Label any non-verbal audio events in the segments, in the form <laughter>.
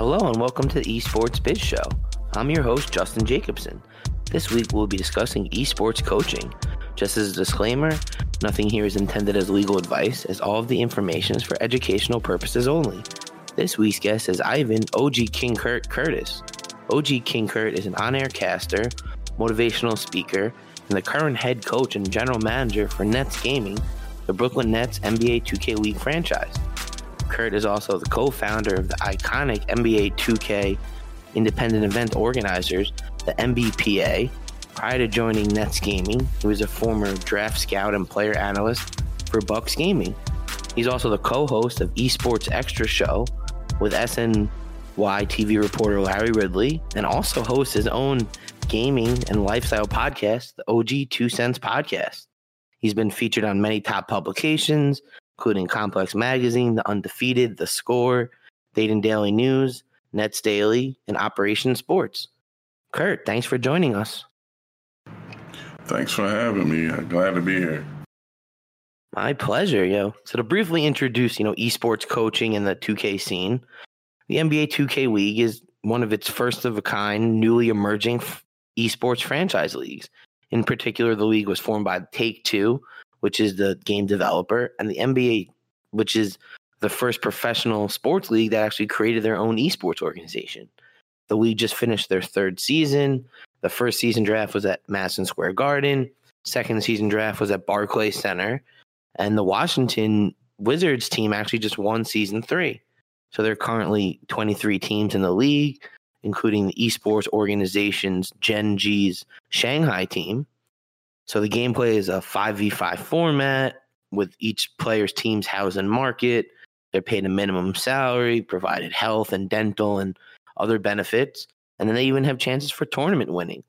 Hello and welcome to the Esports Biz Show. I'm your host, Justin Jacobson. This week we'll be discussing esports coaching. Just as a disclaimer, nothing here is intended as legal advice, as all of the information is for educational purposes only. This week's guest is Ivan OG King Curt Curtiss. OG King Curt is an on air caster, motivational speaker, and the current head coach and general manager for Nets Gaming, the Brooklyn Nets NBA 2K League franchise. Curt is also the co founder of the iconic NBA 2K independent event organizers, the MPBA. Prior to joining Nets Gaming, he was a former draft scout and player analyst for Bucks Gaming. He's also the co host of Esports Extra Show with SNY TV reporter Larry Ridley, and also hosts his own gaming and lifestyle podcast, the OG Two Cents Podcast. He's been featured on many top publications, including Complex Magazine, The Undefeated, The Score, Dayton Daily News, Nets Daily, and Operation Sports. Curt, thanks for joining us. Thanks for having me. Glad to be here. My pleasure, yo. So to briefly introduce, you know, esports coaching in the 2K scene, the NBA 2K League is one of its first of a kind, newly emerging f- esports franchise leagues. In particular, the league was formed by Take Two, which is the game developer, and the NBA, which is the first professional sports league that actually created their own esports organization. The league just finished their third season. The first season draft was at Madison Square Garden. Second season draft was at Barclays Center. And the Washington Wizards team actually just won season three. So there are currently 23 teams in the league, including the esports organization's Gen G's Shanghai team. So the gameplay is a 5v5 format with each player's team's house and market. They're paid a minimum salary, provided health and dental and other benefits. And then they even have chances for tournament winnings.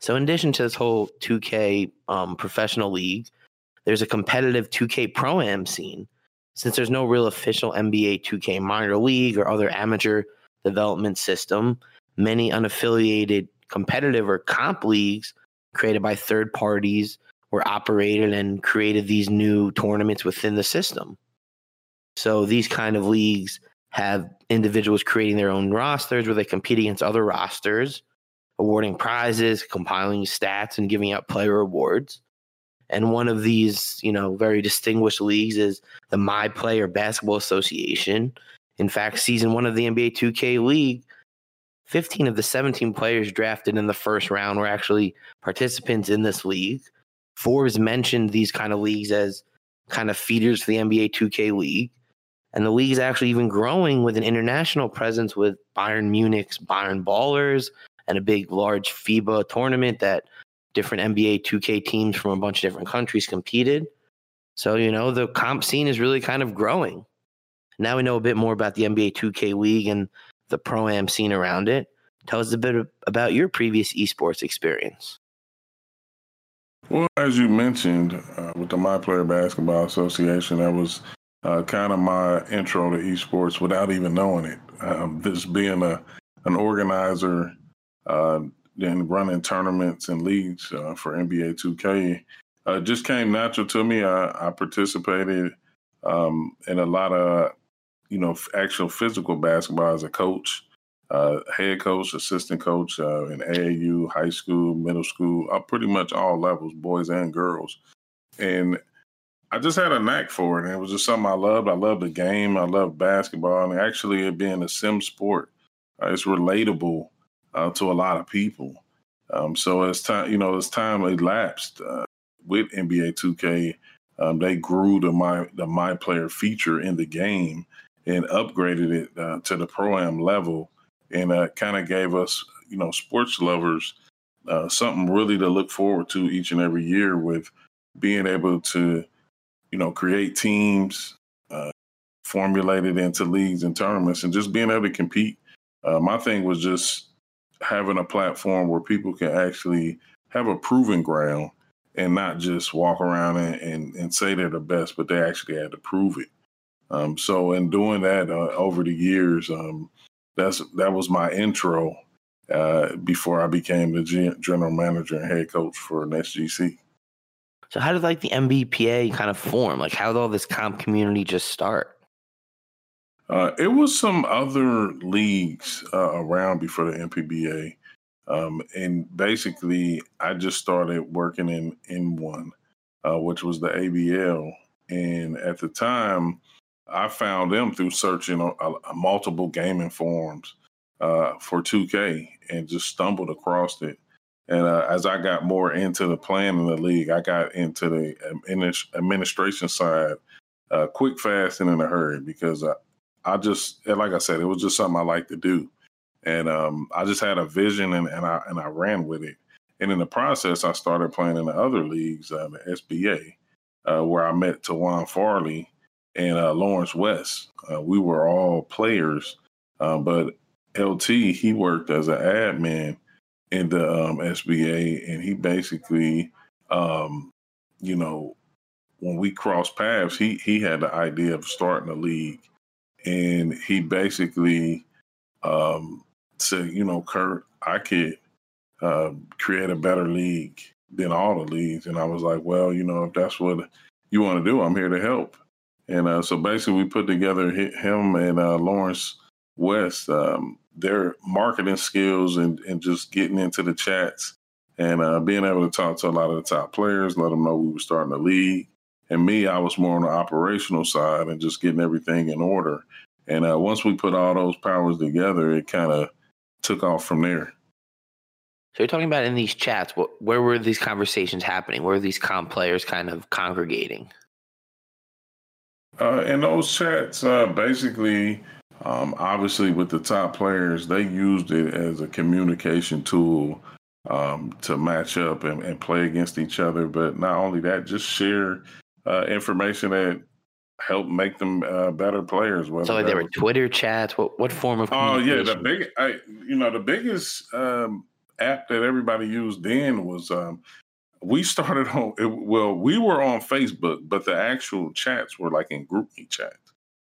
So, in addition to this whole 2K um, professional league, there's a competitive 2K Pro Am scene. Since there's no real official NBA 2K minor league or other amateur development system, many unaffiliated competitive or comp leagues created by third parties were operated and created these new tournaments within the system. So these kind of leagues have individuals creating their own rosters where they compete against other rosters. awarding prizes, compiling stats, and giving out player awards. And one of these, you know, very distinguished leagues is the My Player Basketball Association. In fact, season one of the NBA 2K League, 15 of the 17 players drafted in the first round were actually participants in this league. Forbes mentioned these kind of leagues as kind of feeders for the NBA 2K League. And the league is actually even growing with an international presence with Bayern Munich's Bayern Ballers and a big, large FIBA tournament that different NBA 2K teams from a bunch of different countries competed. So, you know, the comp scene is really kind of growing. Now we know a bit more about the NBA 2K League and the pro am scene around it. Tell us a bit about your previous esports experience. Well, as you mentioned, uh, with the My Player Basketball Association, that was uh, kind of my intro to esports without even knowing it. Um, this being a an organizer uh, and running tournaments and leagues uh, for NBA 2K uh, just came natural to me. I, I participated um, in a lot of you know actual physical basketball as a coach uh, head coach, assistant coach uh, in AAU, high school, middle school, uh, pretty much all levels, boys and girls. And I just had a knack for it. And it was just something I loved. I loved the game. I loved basketball. And actually, it being a sim sport, uh, it's relatable uh, to a lot of people. Um, so as time, you know, as time elapsed uh, with NBA 2K, um, they grew the my the my player feature in the game and upgraded it to the pro am level and uh, kind of gave us, you know, sports lovers uh, something really to look forward to each and every year with being able to, you know, create teams, uh, formulated into leagues and tournaments, and just being able to compete. Uh, my thing was just having a platform where people can actually have a proven ground and not just walk around and, and, and say they're the best, but they actually had to prove it. Um, so in doing that uh, over the years, um, that's that was my intro uh, before I became the general manager and head coach for NetsGC. So how did like the MPBA kind of form? Like how did all this comp community just start? Uh, it was some other leagues uh, around before the MPBA. Um, and basically, I just started working in in one, uh, which was the ABL. And at the time, I found them through searching a, a multiple gaming forums uh, for 2K and just stumbled across it. And uh, as I got more into the playing in the league, I got into the administration side uh, quick, fast, and in a hurry because I, I just, like I said, it was just something I like to do. And um, I just had a vision and, and, I, and I ran with it. And in the process, I started playing in the other leagues, uh, the SBA, uh, where I met Tawan Farley and uh, Lawrence West. Uh, we were all players, uh, but LT he worked as an admin in the um, SBA, and he basically, um, you know, when we crossed paths, he he had the idea of starting a league, and he basically um, said, you know, Curt, I could uh, create a better league than all the leagues, and I was like, well, you know, if that's what you want to do, I'm here to help. And uh, so basically, we put together him and uh, Lawrence West, um, their marketing skills and, and just getting into the chats and uh, being able to talk to a lot of the top players, let them know we were starting the league. And me, I was more on the operational side and just getting everything in order. And uh, once we put all those powers together, it kind of took off from there. So you're talking about in these chats, what, where were these conversations happening? Where were these comp players kind of congregating? Uh, in those chats, uh, basically, um, obviously with the top players, they used it as a communication tool um, to match up and, and, play against each other. But not only that, just share uh, information that help make them uh, better players. So like there were Twitter chats. What what form of? Oh yeah, the big, I, you know, the biggest um, app that everybody used then was um, we started on well we were on facebook but the actual chats were like in GroupMe chats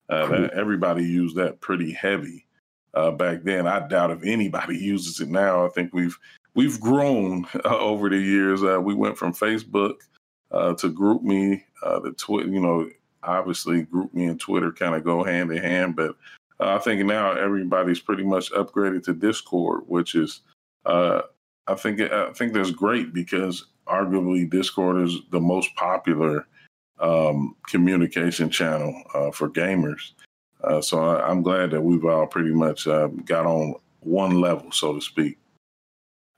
uh, cool. everybody used that pretty heavy uh, back then. I doubt if anybody <laughs> uses it now. I think we've we've grown uh, over the years. Uh, we went from facebook uh, to GroupMe uh, the twitter you know obviously GroupMe and twitter kind of go hand in hand but i think now everybody's pretty much upgraded to discord which is uh, I think I think that's great because arguably Discord is the most popular um, communication channel uh, for gamers. Uh, so I, am glad that we've all pretty much uh, got on one level, so to speak.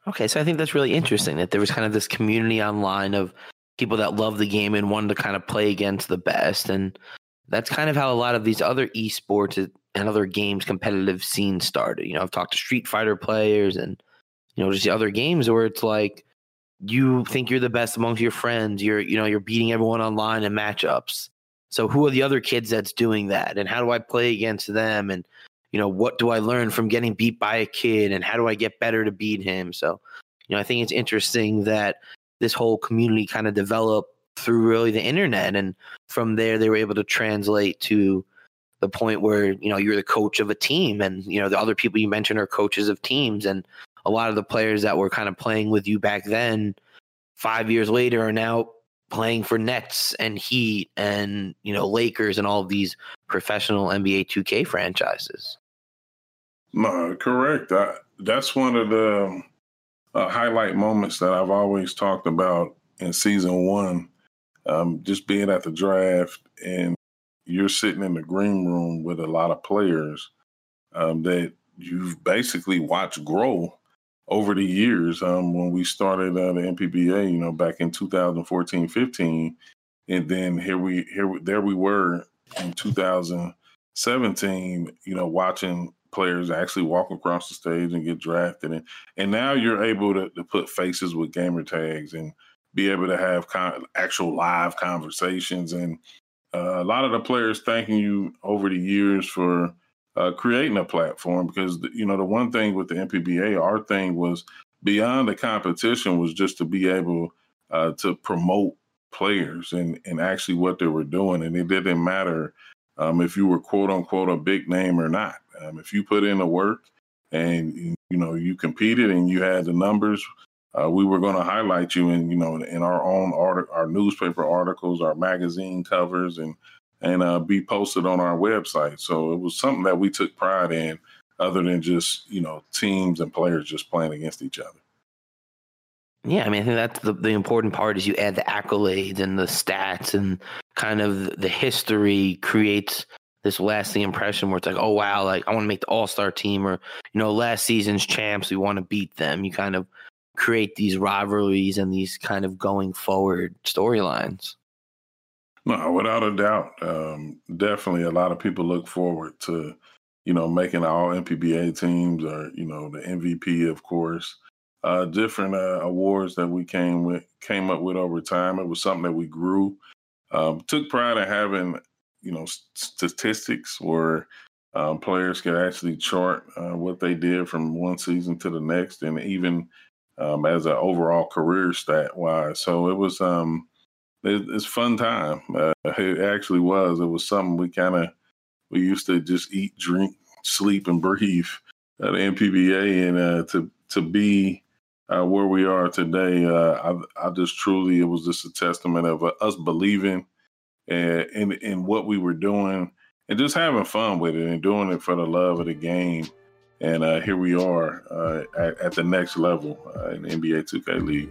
Okay, so I think that's really interesting that there was kind of this community online of people that love the game and wanted to kind of play against the best, and that's kind of how a lot of these other esports and other games competitive scenes started. You know, I've talked to Street Fighter players and you know just the other games where it's like you think you're the best amongst your friends. You're, you know, you're beating everyone online in matchups. So who are the other kids that's doing that? And how do I play against them? And, you know, what do I learn from getting beat by a kid? And how do I get better to beat him? So, you know, I think it's interesting that this whole community kind of developed through really the internet. And from there, they were able to translate to the point where, you know, you're the coach of a team and, you know, the other people you mentioned are coaches of teams. And a lot of the players that were kind of playing with you back then, five years later, are now playing for Nets and Heat and you know Lakers and all of these professional NBA 2K franchises. No, correct. I, that's one of the uh, highlight moments that I've always talked about in season one. Um, just being at the draft and you're sitting in the green room with a lot of players um, that you've basically watched grow over the years um, when we started uh, the MPBA, you know, back in 2014, 15, and then here we here there we were in 2017, you know, watching players actually walk across the stage and get drafted, and and now you're able to, to put faces with gamer tags and be able to have con- actual live conversations and uh, a lot of the players thanking you over the years for uh, creating a platform because you know the one thing with the MPBA, our thing was beyond the competition was just to be able uh, to promote players and and actually what they were doing, and it didn't matter um, if you were quote unquote a big name or not. Um, if you put in the work and you know you competed and you had the numbers, uh, we were going to highlight you in you know in our own art, our newspaper articles, our magazine covers, and and uh, be posted on our website. So it was something that we took pride in, other than just you know teams and players just playing against each other. Yeah, I mean, I think that's the, the important part is you add the accolades and the stats and kind of the history creates this lasting impression where it's like, oh wow, like I want to make the All Star team, or you know, last season's champs, we want to beat them. You kind of create these rivalries and these kind of going forward storylines. No, without a doubt. Um, definitely a lot of people look forward to, you know, making all MPBA teams or, you know, the MVP, of course. Uh, different uh, awards that we came with came up with over time. It was something that we grew. Um, took pride in having, you know, statistics where um, players could actually chart uh, what they did from one season to the next, and even um, as an overall career stat wise. So it was um, it, it's fun time. Uh, it actually was. It was something we kind of we used to just eat, drink, sleep, and breathe at MPBA, and uh, to to be uh, where we are today, uh, I, I just truly it was just a testament of uh, us believing in, in in what we were doing and just having fun with it and doing it for the love of the game. And uh, here we are uh, at, at, the next level uh, in NBA 2K League.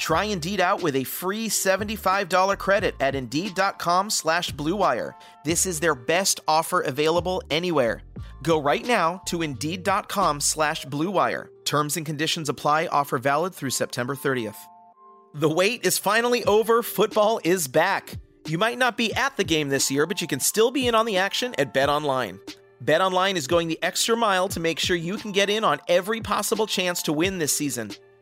Try Indeed out with a free $75 credit at Indeed.com slash BlueWire. This is their best offer available anywhere. Go right now to Indeed.com slash BlueWire. Terms and conditions apply. Offer valid through September 30th. The wait is finally over. Football is back. You might not be at the game this year, but you can still be in on the action at BetOnline. BetOnline is going the extra mile to make sure you can get in on every possible chance to win this season.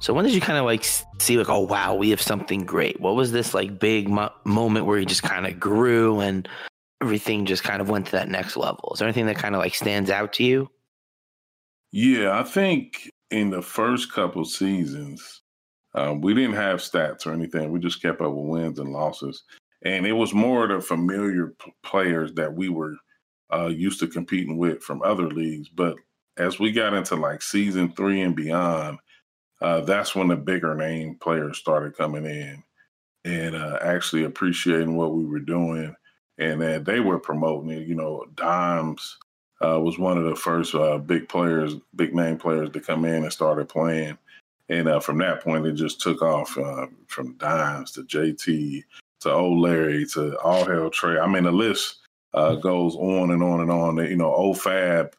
So when did you kind of like see like, oh wow, we have something great? What was this like big mo- moment where you just kind of grew and everything just kind of went to that next level? Is there anything that kind of like stands out to you? Yeah, I think in the first couple seasons, um, we didn't have stats or anything. We just kept up with wins and losses, and it was more the familiar p- players that we were uh, used to competing with from other leagues. But as we got into like season three and beyond, uh, that's when the bigger name players started coming in and uh, actually appreciating what we were doing. And then they were promoting it. You know, Dimes uh, was one of the first uh, big players, big name players to come in and started playing. And uh, from that point, it just took off uh, from Dimes to JT to Old Larry to All Hell Trey. I mean, the list uh, goes on and on and on. You know, OFAB,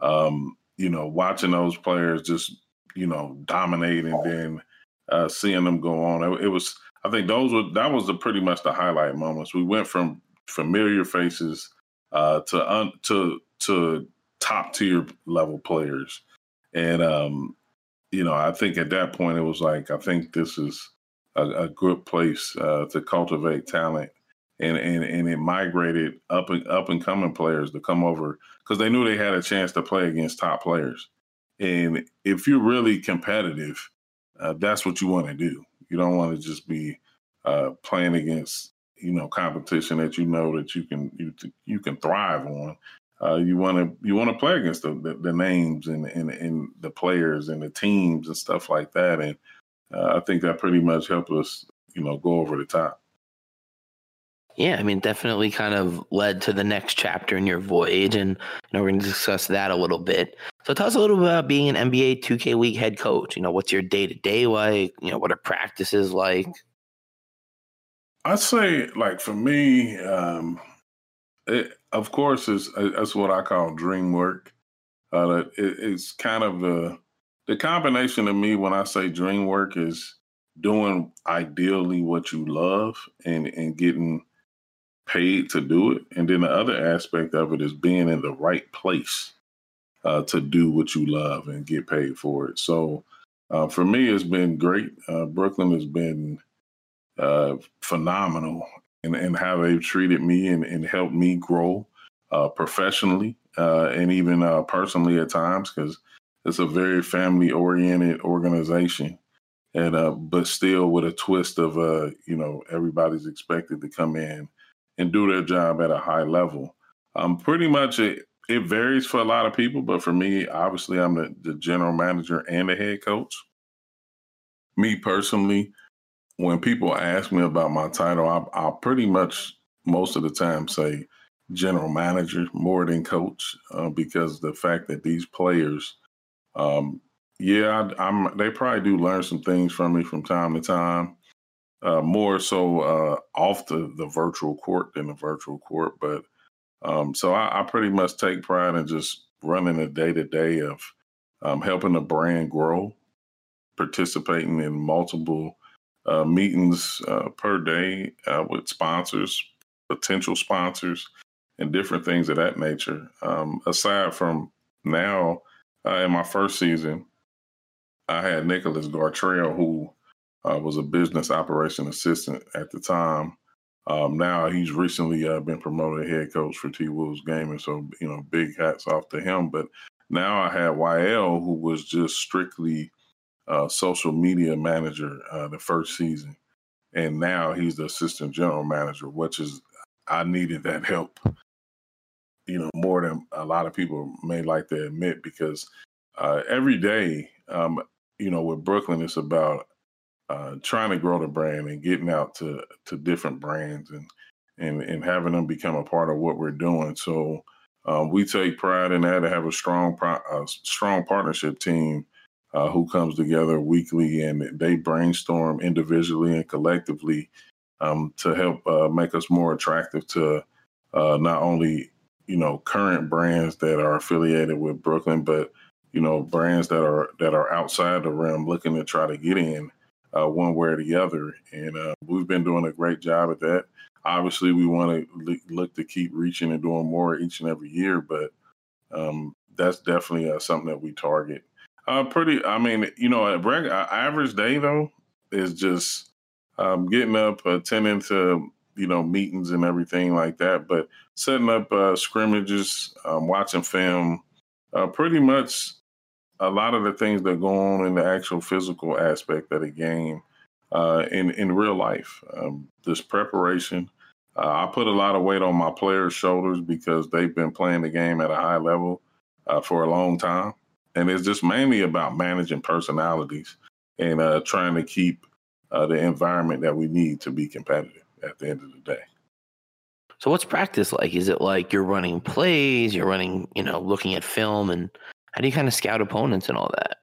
um, you know, watching those players just, you know, dominate and then uh, seeing them go on. It, it, was, I think those were, that was the pretty much the highlight moments. We went from familiar faces uh, to, un, to, to top tier level players. And, um, you know, I think at that point it was like, I think this is a, a good place uh, to cultivate talent and and and it migrated up and up and coming players to come over because they knew they had a chance to play against top players. And if you're really competitive, uh, that's what you want to do. You don't want to just be uh, playing against you know competition that you know that you can you you can thrive on. Uh, you want to you want to play against the, the, the names and, and and the players and the teams and stuff like that. And uh, I think that pretty much helped us you know go over the top. Yeah, I mean, definitely kind of led to the next chapter in your voyage, and you know, we're going to discuss that a little bit. So, tell us a little bit about being an NBA 2K League head coach. You know, what's your day to day like? You know, what are practices like? I'd say, like for me, um, it, of course, is that's what I call dream work. Uh, it, it's kind of the the combination of me when I say dream work is doing ideally what you love and and getting paid to do it. And then the other aspect of it is being in the right place uh, to do what you love and get paid for it. So uh, for me, it's been great. Uh, Brooklyn has been uh, phenomenal in, in, how they've treated me and, and helped me grow uh, professionally uh, and even personally at times because it's a very family oriented organization. And but still with a twist of uh you know everybody's expected to come in and do their job at a high level. Um, pretty much it varies for a lot of people, but for me, obviously, I'm the, the general manager and the head coach. Me personally, when people ask me about my title, I, I'll pretty much most of the time say general manager more than coach uh, because the fact that these players, um, yeah, I, am they probably do learn some things from me from time to time uh, more so uh, off the, the virtual court than the virtual court. But um, so I, I, pretty much take pride in just running a day to day of um, helping the brand grow, participating in multiple uh, meetings uh, per day uh, with sponsors, potential sponsors, and different things of that nature. Um, aside from now, uh, in my first season, I had Nicholas Gartrell, who uh, was a business operation assistant at the time. Um, now he's recently uh, been promoted head coach for T Wolves Gaming, so you know, big hats off to him. But now I had YL, who was just strictly uh, social media manager uh, the first season, and now he's the assistant general manager, which is I needed that help, you know, more than a lot of people may like to admit, because uh, every day, um, you know, with Brooklyn, it's about uh, trying to grow the brand and getting out to to different brands and and and having them become a part of what we're doing. So um, we take pride in that to have a strong a strong partnership team uh, who comes together weekly and they brainstorm individually and collectively um, to help uh, make us more attractive to uh, not only you know current brands that are affiliated with Brooklyn, but you know brands that are that are outside the rim looking to try to get in uh, one way or the other. And uh, we've been doing a great job at that. Obviously, we want to look to keep reaching and doing more each and every year, but um, that's definitely uh, something that we target. Uh, pretty, I mean, you know, a average day though is just um, getting up, attending to you know meetings and everything like that, but setting up uh, scrimmages, um, watching film, uh, pretty much a lot of the things that go on in the actual physical aspect of the game uh, in in real life. Um, this preparation, uh, I put a lot of weight on my players' shoulders because they've been playing the game at a high level uh, for a long time, and it's just mainly about managing personalities and uh, trying to keep uh, the environment that we need to be competitive at the end of the day. So, what's practice like? Is it like you're running plays, you're running, you know, looking at film, and how do you kind of scout opponents and all that?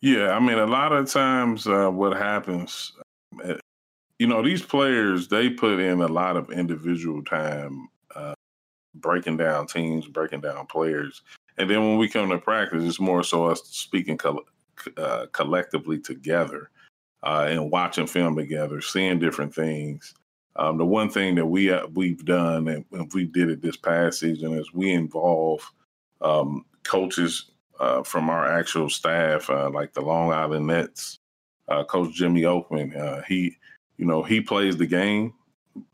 Yeah, I mean, a lot of times uh, what happens, uh, you know, these players they put in a lot of individual time uh, breaking down teams, breaking down players, and then when we come to practice, it's more so us speaking co- uh, collectively together uh, and watching film together, seeing different things. Um, the one thing that we uh, we've done, and we did it this past season, is we involve um, coaches uh, from our actual staff, uh, like the Long Island Nets, uh, Coach Jimmy Oakman. Uh, he, you know, he plays the game,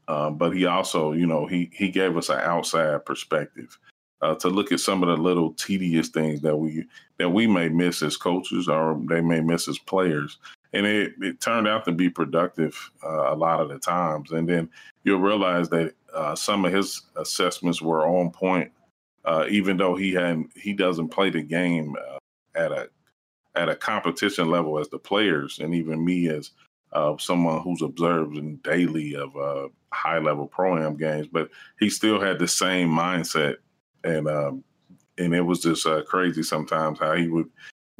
uh, but he also, you know, he he gave us an outside perspective uh, to look at some of the little tedious things that we that we may miss as coaches or they may miss as players. And it, it turned out to be productive a lot of the times. And then you'll realize that some of his assessments were on point uh, even though he hadn't, he doesn't play the game uh, at a at a competition level as the players, and even me as uh, someone who's observing daily of uh, high level pro am games, but he still had the same mindset, and um, and it was just uh, crazy sometimes how he would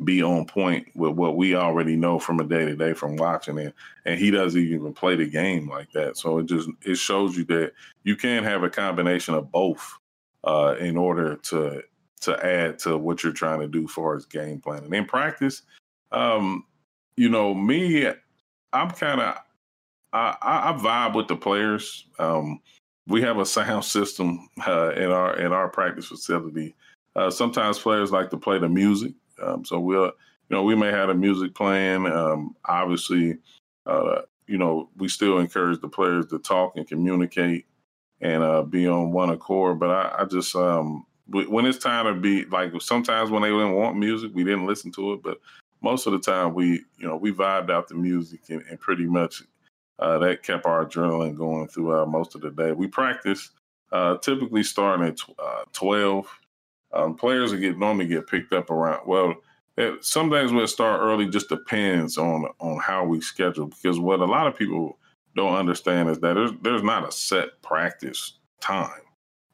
be on point with what we already know from a day to day from watching it, and he doesn't even play the game like that. So it just it shows you that you can have a combination of both uh, in order to to add to what you're trying to do for as game planning. In practice, um, you know, me, I'm kind of I, I, vibe with the players. Um, we have a sound system uh, in our in our practice facility. Uh, sometimes players like to play the music, um, so we'll you know we may have the music playing. Um, obviously, uh, you know we still encourage the players to talk and communicate and uh, be on one accord. But I, I just um, when it's time to be like sometimes when they didn't want music, we didn't listen to it. But most of the time, we you know we vibed out the music and, and pretty much uh, that kept our adrenaline going throughout most of the day. We practice uh, typically starting at uh, twelve. Um, players get normally get picked up around well. It, some days we'll start early. Just depends on on how we schedule because what a lot of people don't understand is that there's there's not a set practice time.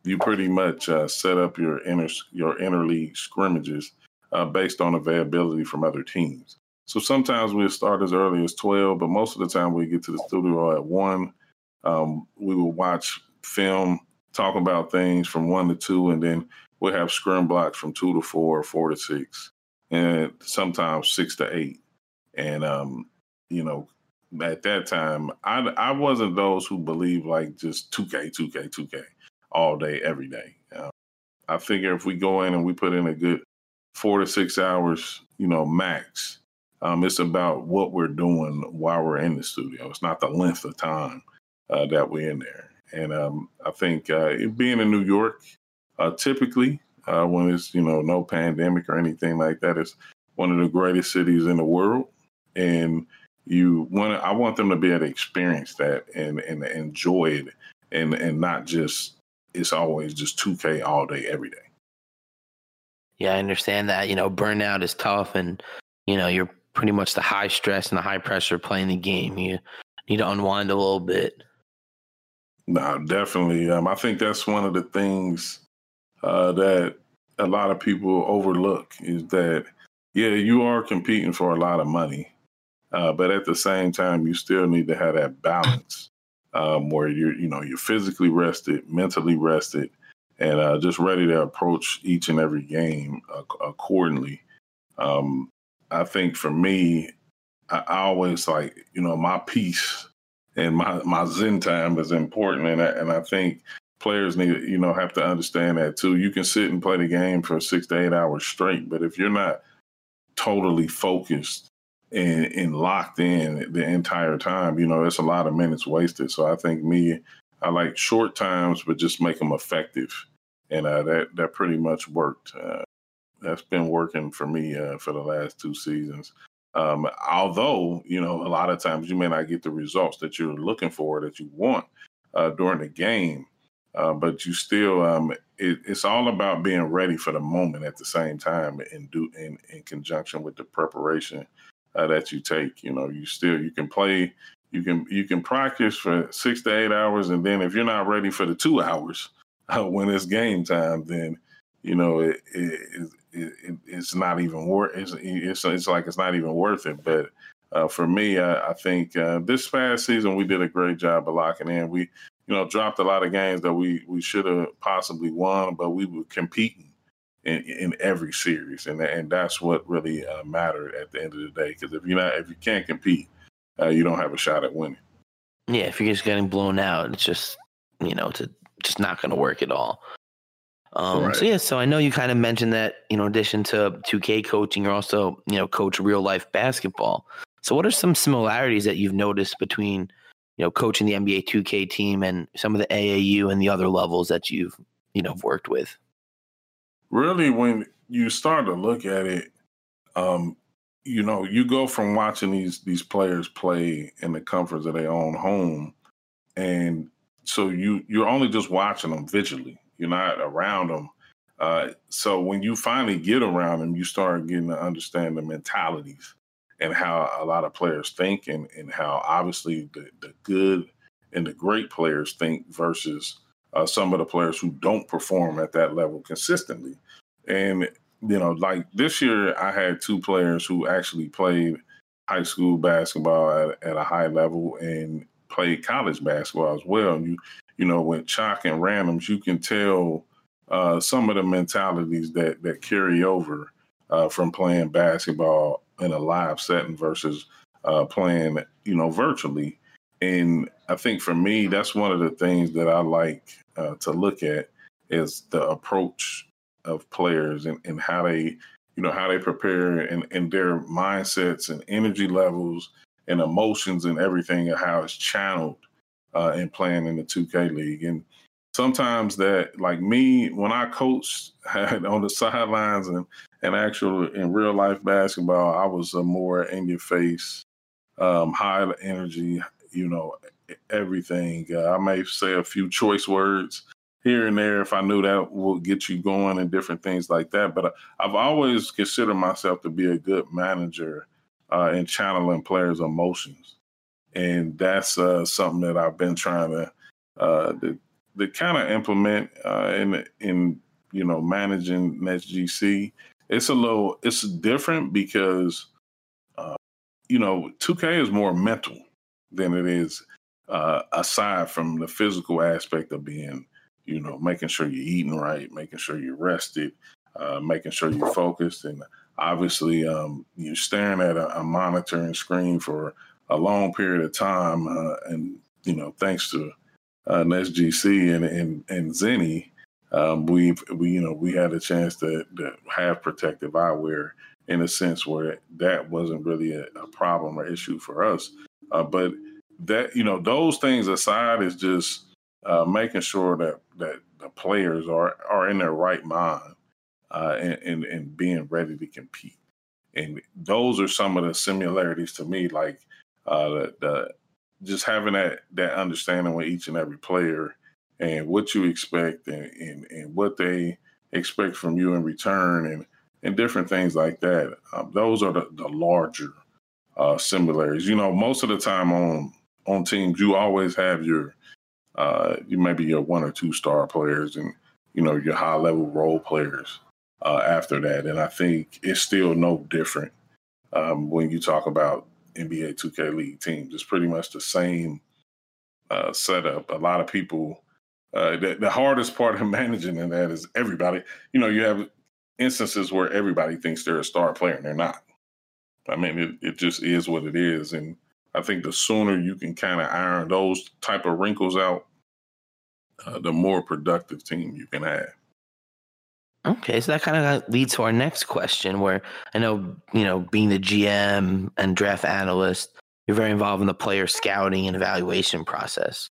You pretty much uh, set up your inner your interleague scrimmages uh, based on availability from other teams. So sometimes we'll start as early as twelve, but most of the time we get to the studio at one. Um, we will watch film, talk about things from one to two, and then we'll have scrim blocks from two to four, four to six, and sometimes six to eight. And um, you know, at that time, I I wasn't those who believed like just 2K, 2K, 2K all day, every day. Uh, I figure if we go in and we put in a good four to six hours, you know, max, um, it's about what we're doing while we're in the studio. It's not the length of time uh, that we're in there. And um, I think uh, being in New York, uh, typically uh, when it's you know no pandemic or anything like that, it's one of the greatest cities in the world, and you want I want them to be able to experience that and and enjoy it and and not just it's always just 2K all day every day. Yeah, I understand that. You know, burnout is tough and you know, you're pretty much the high stress and the high pressure playing the game. You need to unwind a little bit. No, definitely. Um, I think that's one of the things uh, that a lot of people overlook is that, yeah, you are competing for a lot of money, uh, but at the same time, you still need to have that balance um, where you're, you know, you're physically rested, mentally rested, and uh, just ready to approach each and every game accordingly. Um, I think for me, I, I always like, you know, my peace and my my zen time is important, and I, and I think players need you know have to understand that too. You can sit and play the game for six to eight hours straight, but if you're not totally focused and, and locked in the entire time, you know, it's a lot of minutes wasted. So I think me, I like short times, but just make them effective, and uh, that that pretty much worked. Uh, that's been working for me uh, for the last two seasons. Um, although, you know, a lot of times you may not get the results that you're looking for, that you want uh, during the game, uh, but you still, um, it, it's all about being ready for the moment at the same time and do in, in conjunction with the preparation uh, that you take. You know, you still, you can play, you can, you can practice for six to eight hours. And then if you're not ready for the two <laughs> hours when it's game time, then, you know, it, it, it, it's not even worth. It's, it's it's like it's not even worth it. But uh, for me, I, I think uh, this past season we did a great job of locking in. We you know dropped a lot of games that we we should have possibly won, but we were competing in, in every series, and and that's what really uh, mattered at the end of the day. Because if you're not if you can't compete, uh, you don't have a shot at winning. Yeah, if you're just getting blown out, it's just you know it's just not going to work at all. Um, right. So yeah, so I know you kind of mentioned that you know, in addition to 2K coaching, you're also you know coach real life basketball. So what are some similarities that you've noticed between you know coaching the NBA 2K team and some of the AAU and the other levels that you've you know worked with? Really, when you start to look at it, um, you know, you go from watching these these players play in the comforts of their own home, and so you you're only just watching them visually you're not around them. Uh, so when you finally get around them, you start getting to understand the mentalities and how a lot of players think and, and how obviously the, the good and the great players think versus uh, some of the players who don't perform at that level consistently. And, you know, like this year, I had two players who actually played high school basketball at, at a high level and played college basketball as well. And you you know, with chalk and randoms, you can tell uh, some of the mentalities that that carry over uh, from playing basketball in a live setting versus uh, playing, you know, virtually. And I think for me, that's one of the things that I like uh, to look at is the approach of players and, and how they, you know, how they prepare and, and their mindsets and energy levels and emotions and everything and how it's channeled uh, and playing in the 2K league. And sometimes that, like me, when I coached <laughs> on the sidelines and and actual in real life basketball, I was a more in your face, um, high energy, you know, everything. Uh, I may say a few choice words here and there if I knew that would get you going and different things like that. But I've always considered myself to be a good manager uh, in channeling players' emotions and that's uh, something that I've been trying to uh, to, to kind of implement uh, in in you know managing NetsGC. It's a little it's different because uh, you know 2K is more mental than it is uh, aside from the physical aspect of being you know making sure you're eating right, making sure you're rested, uh, making sure you're focused, and obviously um, you're staring at a, a monitoring screen for a long period of time, uh, and you know, thanks to uh, NetsGC and and and Zenni, um, we've we you know we had a chance to, to have protective eyewear in a sense where that wasn't really a, a problem or issue for us. Uh, but that you know those things aside is just uh, making sure that that the players are are in their right mind uh, and, and, and being ready to compete. And those are some of the similarities to me. Like uh, the, the, just having that that understanding with each and every player and what you expect and, and, and what they expect from you in return and and different things like that. Um, those are the, the larger uh, similarities. You know, most of the time on on teams, you always have your uh, you maybe your one or two star players and you know your high level role players uh, after that. And I think it's still no different um, when you talk about NBA 2K League teams. It's pretty much the same uh, setup. A lot of people. Uh, the, the hardest part of <laughs> managing in that is everybody. You know, you have instances where everybody thinks they're a star player and they're not. I mean, it, it just is what it is. And I think the sooner you can kind of iron those type of wrinkles out, uh, the more productive team you can have. Okay, so that kind of leads to our next question, where I know you know being the GM and draft analyst, you're very involved in the player scouting and evaluation process.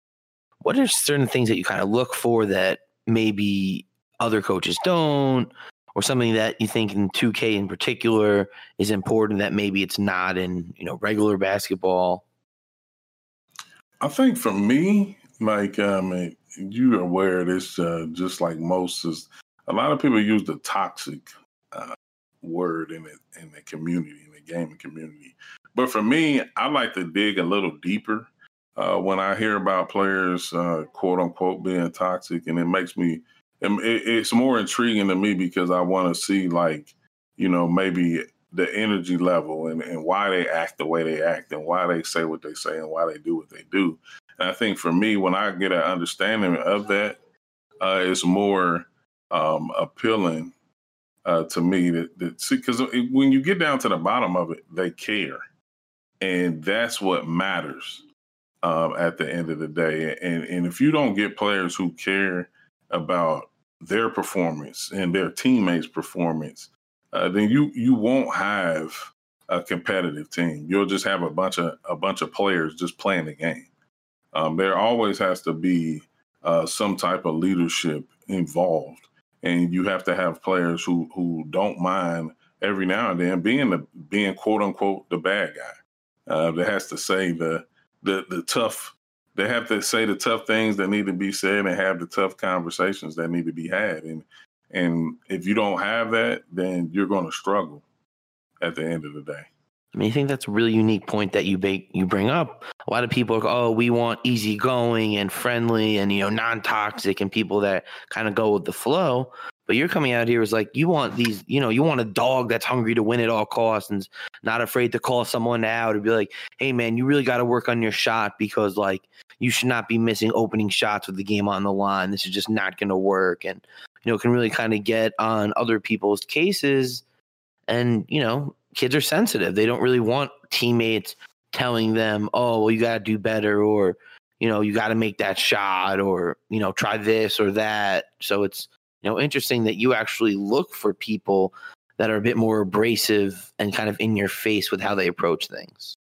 What are certain things that you kind of look for that maybe other coaches don't, or something that you think in 2K in particular is important that maybe it's not in you know regular basketball? I think for me, like um, you're aware of this, uh, just like most is a lot of people use the toxic uh, word in the in the community in the gaming community. But for me, I like to dig a little deeper uh, when I hear about players, uh, quote unquote, being toxic, and it makes me it, it's more intriguing to me because I want to see like you know maybe the energy level and, and why they act the way they act and why they say what they say and why they do what they do. And I think for me, when I get an understanding of that, uh, it's more um, appealing uh, to me that, that see because when you get down to the bottom of it, they care, and that's what matters um, at the end of the day. And and if you don't get players who care about their performance and their teammates' performance, uh, then you you won't have a competitive team. You'll just have a bunch of a bunch of players just playing the game. Um, there always has to be uh, some type of leadership involved and you have to have players who who don't mind every now and then being the being quote unquote the bad guy. Uh, that has to say the the the tough. They have to say the tough things that need to be said and have the tough conversations that need to be had. And and if you don't have that, then you're going to struggle at the end of the day. I mean, I think that's a really unique point that you make, you bring up. A lot of people are, oh, we want easygoing and friendly and you know non-toxic and people that kind of go with the flow. But you're coming out here is like you want these, you know, you want a dog that's hungry to win at all costs and not afraid to call someone out and be like, hey man, you really got to work on your shot because like you should not be missing opening shots with the game on the line. This is just not going to work, and you know it can really kind of get on other people's cases and you know kids are sensitive. They don't really want teammates telling them, "Oh, well, you got to do better," or you know, you got to make that shot, or you know, try this or that. So it's you know interesting that you actually look for people that are a bit more abrasive and kind of in your face with how they approach things.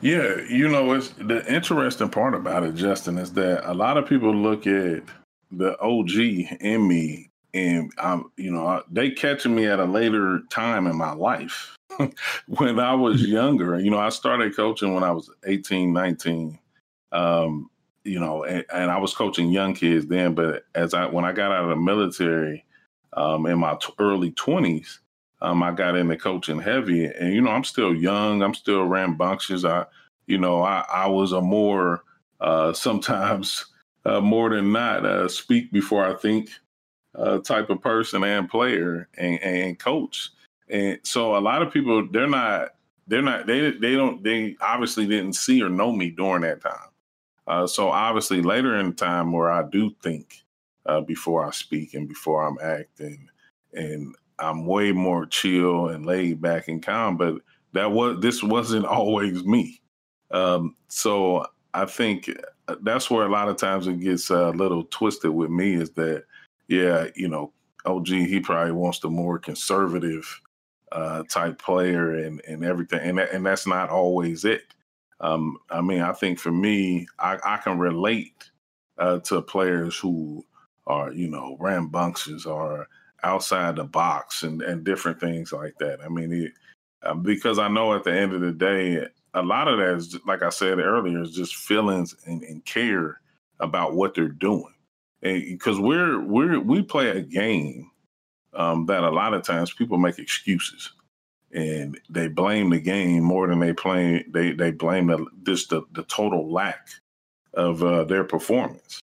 Yeah, you know, it's the interesting part about it, Justin, is that a lot of people look at the OG in me and I'm, you know, they catching me at a later time in my life. <laughs> when I was <laughs> younger, you know, I started coaching when I was 18, 19. Um, you know, and, and, I was coaching young kids then, but as I when I got out of the military um, in my t- early 20s, um, I got into coaching heavy, and you know, I'm still young, I'm still rambunctious. I, you know, I, I was a more uh, sometimes uh, more than not uh, speak before I think uh, type of person and player and, and coach. And so a lot of people they're not they're not they they don't they obviously didn't see or know me during that time. Uh, so obviously later in time where I do think uh, before I speak and before I'm acting and I'm way more chill and laid back and calm, but that was this wasn't <laughs> always me. Um, so I think uh, that's where a lot of times it gets a little twisted with me is that yeah, you know, OG, he probably wants the more conservative uh, type player and and everything, and and that's not always it. Um, I mean, I think for me, I, I can relate uh, to players who are you know rambunctious or outside the box and and different things like that. I mean, it, uh, because I know at the end of the day, a lot of that is like I said earlier, is just feelings and, and care about what they're doing because we're we're we play a game um, that a lot of times people make excuses and they blame the game more than they blame they they blame the this the, the total lack of uh, their performance.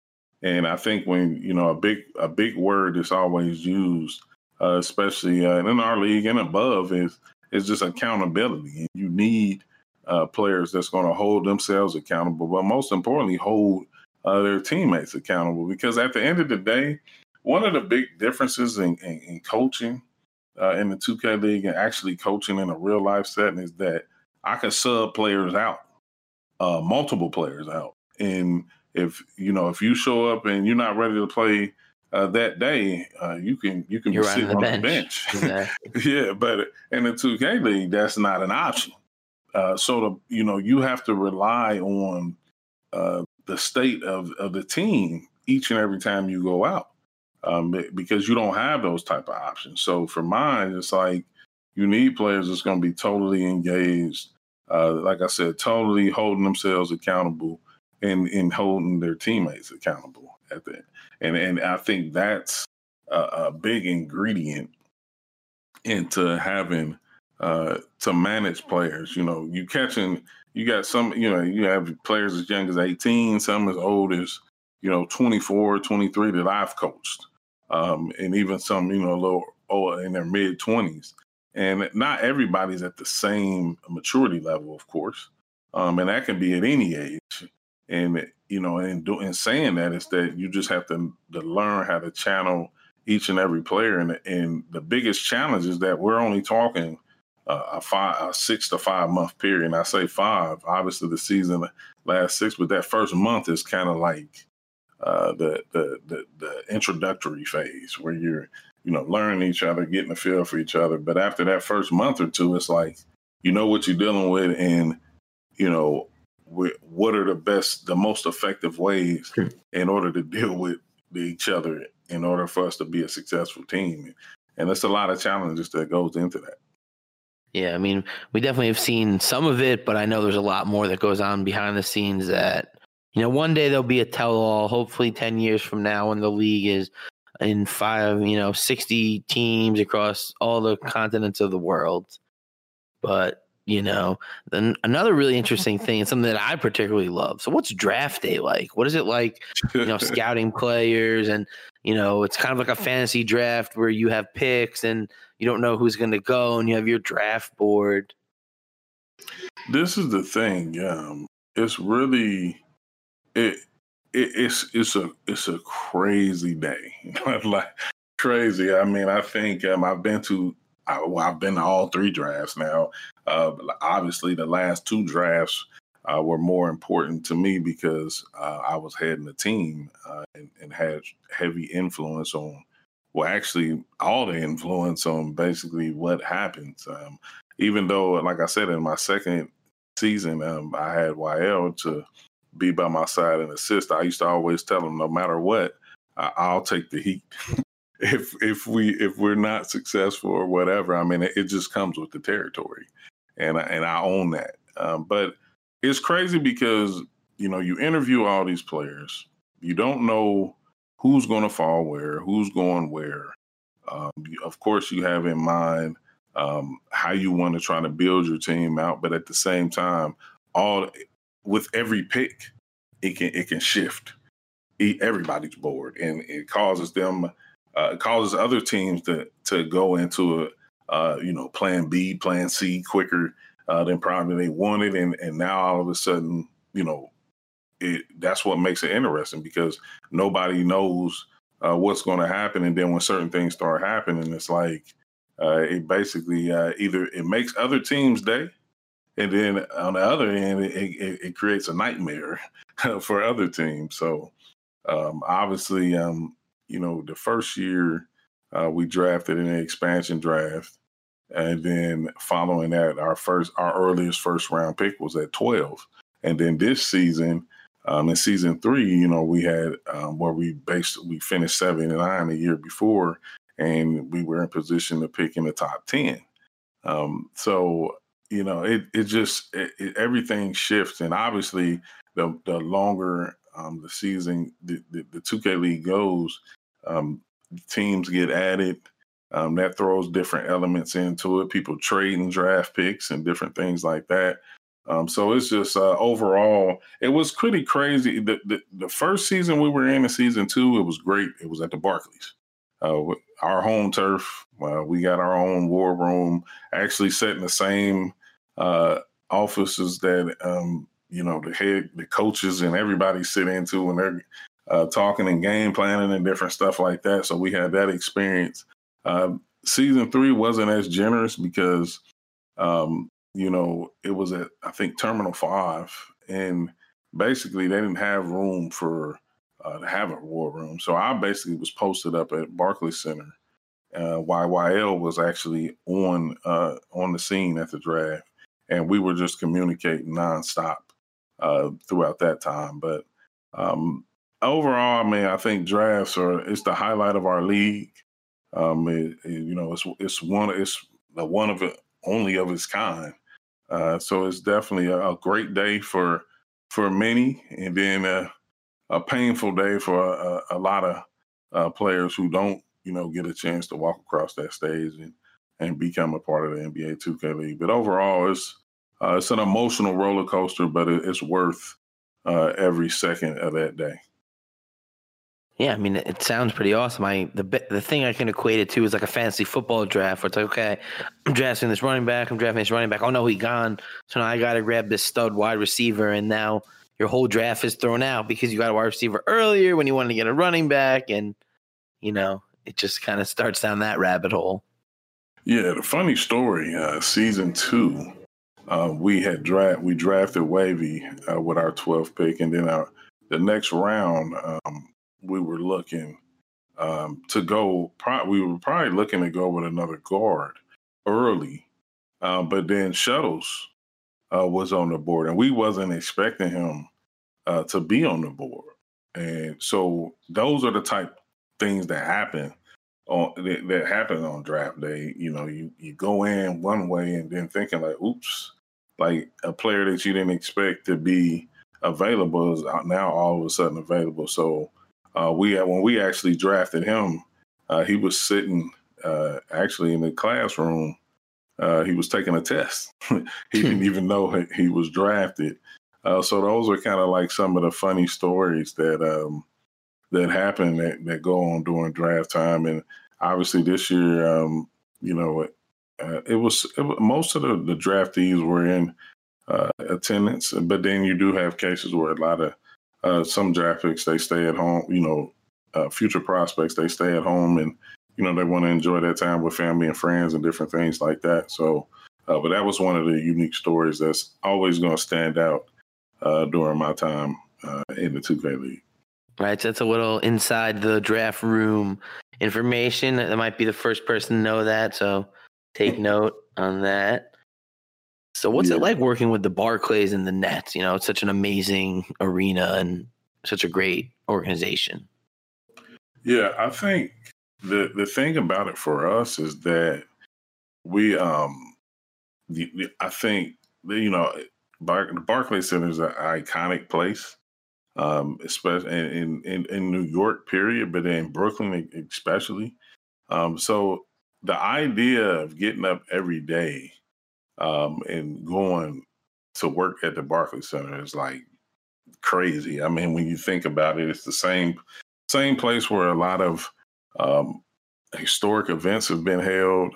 And I think when you know a big a big word is always used, uh, especially uh, in our league and above, is is just accountability. And you need uh, players that's going to hold themselves accountable, but most importantly, hold uh, their teammates accountable. Because at the end of the day, one of the big differences in, in, in coaching uh, in the 2K league and actually coaching in a real life setting is that I can sub players out, uh, multiple players out, and if you know if you show up and you're not ready to play uh, that day, uh, you can you can You're be sitting on on the the bench. bench. Exactly. <laughs> yeah, but in the 2K league, that's not an option. Uh, so the you know you have to rely on uh, the state of of the team each and every time you go out um, because you don't have those type of options. So for mine, it's like you need players that's going to be totally engaged. Uh, like I said, totally holding themselves accountable and and holding their teammates accountable at the and and I think that's a, a big ingredient into having uh, to manage players. You know, you catching you got some. You know, you have players as young as eighteen, some as old as you know 24, 23 that I've coached, um, and even some you know a little older in their mid twenties. And not everybody's at the same maturity level, of course, um, and that can be at any age. And you know, in doing saying that is that you just have to, to learn how to channel each and every player. And, and the biggest challenge is that we're only talking uh, a five, a six to five month period. And I say five, obviously the season lasts six, but that first month is kind of like uh, the, the the the introductory phase where you're you know learning each other, getting a feel for each other. But after that first month or two, it's like you know what you're dealing with, and you know wh- what are the best, the most effective ways in order to deal with each other in order for us to be a successful team. And there's a lot of challenges that goes into that. Yeah, I mean, we definitely have seen some of it, but I know there's a lot more that goes on behind the scenes that, you know, one day there'll be a tell all, hopefully 10 years from now when the league is in five, you know, 60 teams across all the continents of the world. But, you know, then another really interesting <laughs> thing and something that I particularly love. So, what's draft day like? What is it like, you know, <laughs> scouting players and, you know, it's kind of like a fantasy draft where you have picks and you don't know who's going to go and you have your draft board. this is the thing. Um, it's really it, it it's it's a it's a crazy day. <laughs> like crazy. I mean, I think um, I've been to I, well, I've been to all three drafts now. Uh, obviously, the last two drafts uh, were more important to me because uh, I was heading the team uh, and, and had heavy influence on. Well, actually, all the influence on basically what happens. Um, even though, like I said, in my second season, um, I had YL to be by my side and assist. I used to always tell him, no matter what, I'll take the heat. <laughs> if if we if we're not successful or whatever, I mean, it, it just comes with the territory, and and I own that. Um, but it's crazy because you know you interview all these players, you don't know who's going to fall where, who's going where. Um, of course, you have in mind um, how you want to try to build your team out, but at the same time, all with every pick, it can it can shift everybody's board, and it causes them, uh, causes other teams to to go into a uh, you know plan B, plan C quicker uh, than probably they wanted, and and now all of a sudden, you know, it that's what makes it interesting because nobody knows uh, what's going to happen, and then when certain things start happening, it's like uh, it basically uh, either it makes other teams' day, and then on the other end, it, it, it creates a nightmare <laughs> for other teams. So um, obviously, um, you know, the first year uh, we drafted in the expansion draft, and then following that, our first, our earliest first round pick was at twelve, and then this season. Um, in season three, you know, we had um, where we based we finished seven and nine the year before, and we were in position to pick in the top 10. Um, so, you know, it, it just, it, it, everything shifts. And obviously, the, the longer um, the season, the, the, the 2K League goes, um, teams get added. Um, that throws different elements into it. People trading draft picks and different things like that. Um, so it's just uh, overall, it was pretty crazy. The, the, the first season we were in, in season two, it was great. It was at the Barclays, uh, our home turf. Uh, we got our own war room, actually set in the same uh, offices that um, you know the head, the coaches, and everybody sit into when they're uh, talking and game planning and different stuff like that. So we had that experience. Uh, season three wasn't as generous because um, you know, it was at I think Terminal Five, and basically they didn't have room for uh, to have a war room. So I basically was posted up at Barclays Center. Uh, YYL was actually on uh, on the scene at the draft, and we were just communicating nonstop uh, throughout that time. But um, overall, I mean, I think drafts are it's the highlight of our league. Um, it, it, you know, it's it's one it's the one of it only of its kind. Uh, so it's definitely a, a, great day for for many, and then a, a painful day for a, a lot of uh, players who don't, you know, get a chance to walk across that stage and and become a part of the NBA 2K League. But overall, it's uh, it's an emotional roller coaster, but it, it's worth uh, every second of that day. Yeah, I mean, it sounds pretty awesome. I the the thing I can equate it to is like a fantasy football draft, where it's like, okay, I'm drafting this running back, I'm drafting this running back. Oh no, he gone. So now I got to grab this stud wide receiver, and now your whole draft is thrown out because you got a wide receiver earlier when you wanted to get a running back, and you know, it just kind of starts down that rabbit hole. Yeah, the funny story, uh, season two, uh, we had draft we drafted Wavy uh, with our 12th pick, and then our the next round. Um, we were looking um, to go. Pro- we were probably looking to go with another guard early, uh, but then Shuttles uh, was on the board, and we wasn't expecting him uh, to be on the board. And so those are the type things that happen on that, that happen on draft day. You know, you you go in one way and then thinking like, oops, like a player that you didn't expect to be available is now all of a sudden available. So uh, we when we actually drafted him, uh, he was sitting uh, actually in the classroom. Uh, he was taking a test. <laughs> he didn't even know he was drafted. Uh, so those are kind of like some of the funny stories that um, that happen that, that go on during draft time. And obviously this year, um, you know, uh, it was, it was, most of the, the draftees were in attendance, but then you do have cases where a lot of uh, some draft picks they stay at home. You know, uh, future prospects they stay at home and you know they want to enjoy that time with family and friends and different things like that. So, uh, but that was one of the unique stories that's always going to stand out uh, during my time uh, in the 2K league. Right, so that's a little inside the draft room information. That might be the first person to know that. So take <laughs> note on that. So what's yeah. it like working with the Barclays and the Nets? You know, it's such an amazing arena and such a great organization. Yeah, I think the the thing about it for us is that we um the, the, I think you know Bar- the Barclays Center is an iconic place, um, especially in, in in New York, period, but in Brooklyn especially. Um, so the idea of getting up every day um, and going to work at the Barclays Center is like crazy. I mean, when you think about it, it's the same same place where a lot of um, historic events have been held.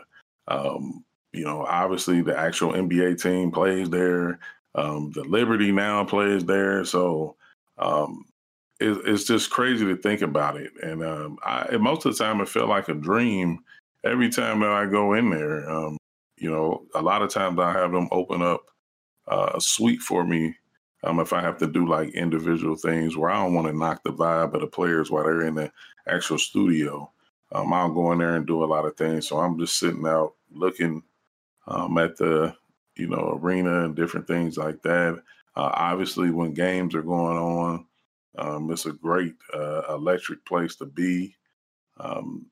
Um, you know, obviously the actual NBA team plays there. Um, the Liberty now plays there. So um, it, it's just crazy to think about it. And um, I, most of the time, it felt like a dream every time that I go in there. You know, a lot of times I have them open up uh, a suite for me um, if I have to do like individual things where I don't want to knock the vibe of the players while they're in the actual studio. Um, I'll go in there and do a lot of things. So I'm just sitting out looking um, at the, you know, arena and different things like that. Uh, obviously, when games are going on, um, it's a great uh, electric place to be. Um,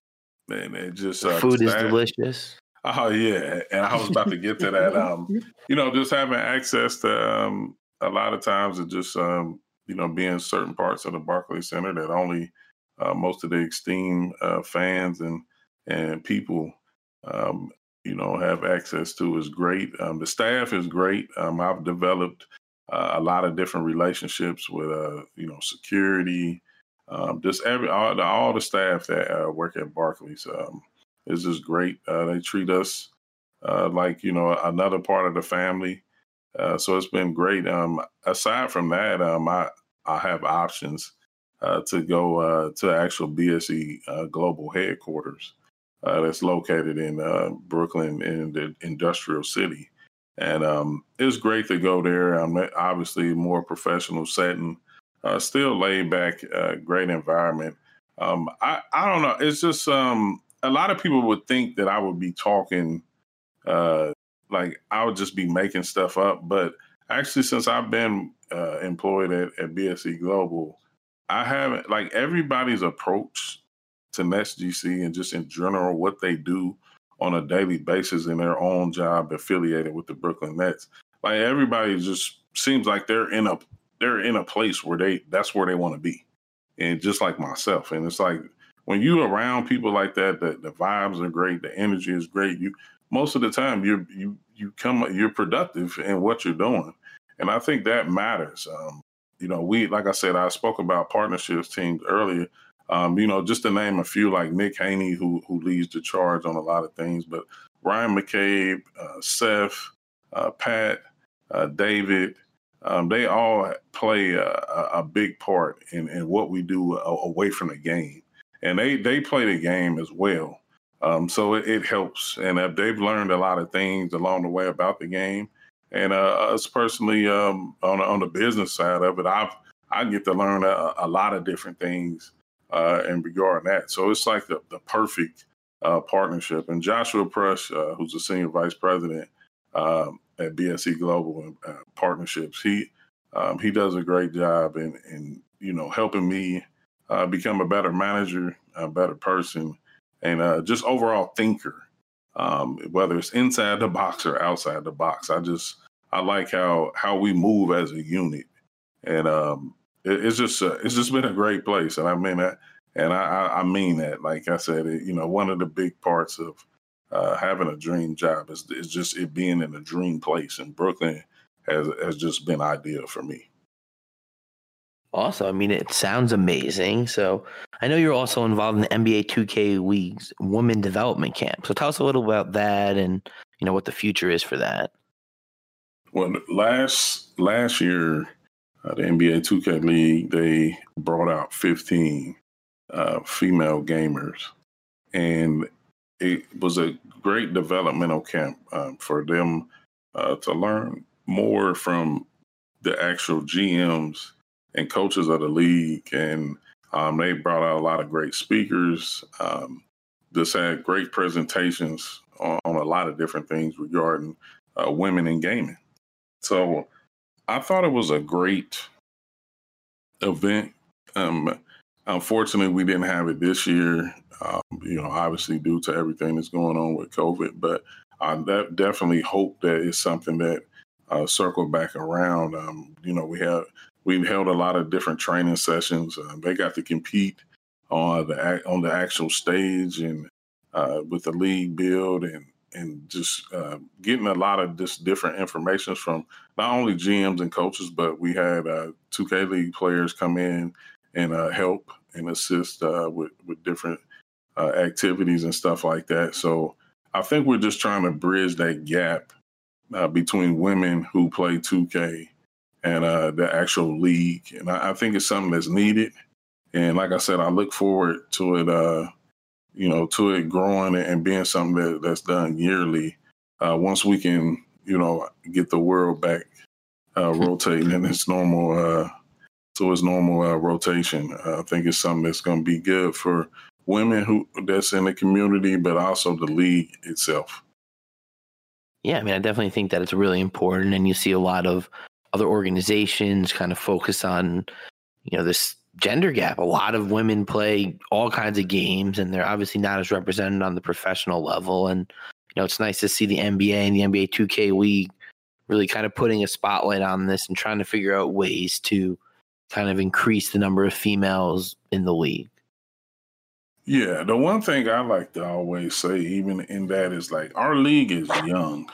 and it just uh, food is delicious. Oh yeah, and I was about to get to <laughs> that. Um, you know, just having access to um, a lot of times it just um, you know being certain parts of the Barclays Center that only uh, most of the esteemed uh, fans and and people um, you know, have access to is great. Um, the staff is great. Um, I've developed uh, a lot of different relationships with, uh, you know, security, um, just every all the, all the staff that uh, work at Barclays um, is just great. Uh, they treat us uh, like you know another part of the family. Uh, so it's been great. Um, aside from that, um, I I have options uh, to go uh, to actual BSE global headquarters that's located in Brooklyn in the Industry City, and um, it's great to go there. Um, obviously, more professional setting uh, still laid back, uh, great environment. Um, I I don't know. It's just um, a lot of people would think that I would be talking uh, like I would just be making stuff up, but actually, since I've been uh, employed at, at BSE Global, I haven't like everybody's approach to NetsGC and just in general what they do on a daily basis in their own job affiliated with the Brooklyn Nets. Like everybody just seems like they're in a they're in a place where they that's where they want to be. And just like myself. And it's like when you around people like that, the, the vibes are great, the energy is great. You most of the time you you you come you're productive in what you're doing. And I think that matters. Um, you know, we like I said, I spoke about partnerships teams earlier. Um, you know, just to name a few, like Nick Haney, who who leads the charge on a lot of things, but Ryan McCabe, uh, Seth, uh, Pat, uh, David, um, they all play a, a big part in, in, what we do away from the game, and they they play the game as well. Um, so it, it, helps, and uh, they've learned a lot of things along the way about the game. And uh, us personally, um, on on the business side of it, I've I get to learn a, a lot of different things uh, in regard to that. So it's like the, the perfect uh, partnership. And Joshua Prush, uh, who's the senior vice president, um, at BSE Global uh, Partnerships. He um, he does a great job in in you know helping me uh, become a better manager, a better person, and uh, just overall thinker. Um, whether it's inside the box or outside the box, I just I like how how we move as a unit, and um, it, it's just uh, it's just been a great place, and I mean that, and I, I mean that. Like I said, it, you know, one of the big parts of uh, having a dream job is, is just it being in a dream place. And Brooklyn has has just been ideal for me. Awesome. I mean, it sounds amazing. So I know you're also involved in the NBA 2K League's Women Development Camp. So tell us a little about that and you know what the future is for that. Well, last last year, uh, the NBA 2K League they brought out 15 uh, female gamers, and it was a great developmental camp um, for them uh, to learn more from the actual GMs and coaches of the league. And um, they brought out a lot of great speakers. Um, just had great presentations on, on, a lot of different things regarding uh, women in gaming. So I thought it was a great event. Um, unfortunately, we didn't have it this year um, you know, obviously due to everything that's going on with COVID. But I definitely hope that it's something that uh, circle back around. Um, you know, we have we've held a lot of different training sessions. Uh, they got to compete on the on the actual stage and uh, with the league build and and just uh, getting a lot of just different information from not only GMs and coaches, but we had uh, 2K League players come in and uh, help and assist uh, with with different uh, activities and stuff like that. So I think we're just trying to bridge that gap uh, between women who play 2K and uh, the actual league. And I, I, think it's something that's needed. And like I said, I look forward to it, uh, you know, to it growing and being something that, that's done yearly. Uh, once we can, you know, get the world back uh, <laughs> rotating in its normal, to its normal rotation, I think it's something that's going to be good for women who that's in the community, but also the league itself. Yeah, I mean, I definitely think that it's really important, and you see a lot of other organizations kind of focus on, you know, this gender gap. A lot of women play all kinds of games, and they're obviously not as represented on the professional level. And you know, it's nice to see the NBA and the NBA 2K League really kind of putting a spotlight on this and trying to figure out ways to kind of increase the number of females in the league. Yeah, the one thing I like to always say, even in that, is like our league is young.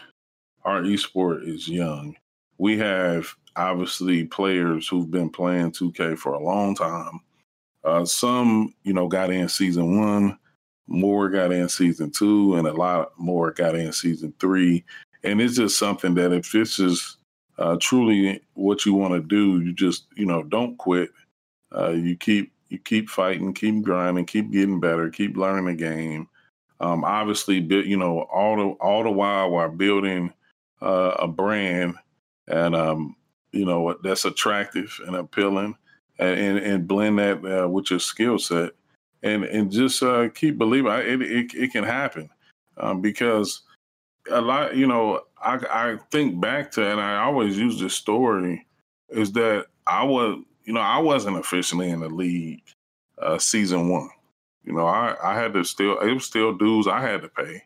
Our esport is young. We have obviously players who've been playing 2K for a long time. Uh, some, you know, got in season one, more got in season two, and a lot more got in season three. And it's just something that if this is uh, truly what you want to do, you just, you know, don't quit. Uh, you keep you keep fighting, keep grinding, keep getting better, keep learning the game. Um, obviously, you know, all the all the while while building uh, a brand and um, you know that's attractive and appealing, and and, and blend that uh, with your skill set, and and just uh, keep believing it, it, it can happen, um, because a lot you know I I think back to and I always use this story is that I was you know I wasn't officially in the league uh, season one. You know I I had to still it was still dues I had to pay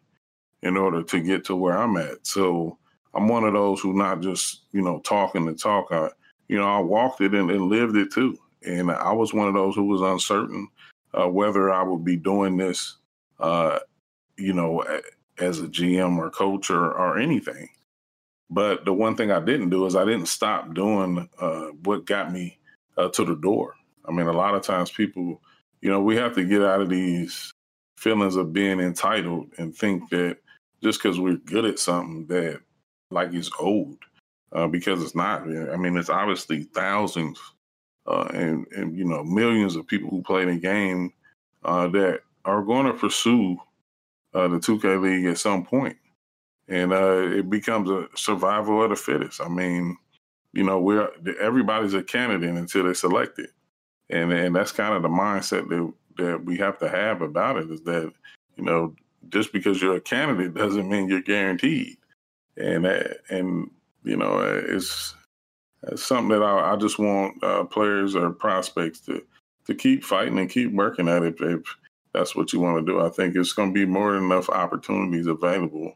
in order to get to where I'm at. So I'm one of those who not just you know talking to talk. I, you know, I walked it and, and, lived it too. And I was one of those who was uncertain uh, whether I would be doing this, uh, you know, as a GM or coach or, or anything. But the one thing I didn't do is I didn't stop doing uh, what got me uh, to the door. I mean, a lot of times people, you know, we have to get out of these feelings of being entitled and think that just because we're good at something that like it's old uh, because it's not. I mean, it's obviously thousands uh, and and you know millions of people who play the game uh, that are going to pursue uh, the 2K league at some point, and uh, it becomes a survival of the fittest. I mean, you know, we're everybody's a candidate until they're selected, and and that's kind of the mindset that that we have to have about it is that you know just because you're a candidate doesn't mean you're guaranteed and and you know it's, it's something that I, I just want uh, players or prospects to to keep fighting and keep working at it if that's what you want to do. I think it's going to be more than enough opportunities available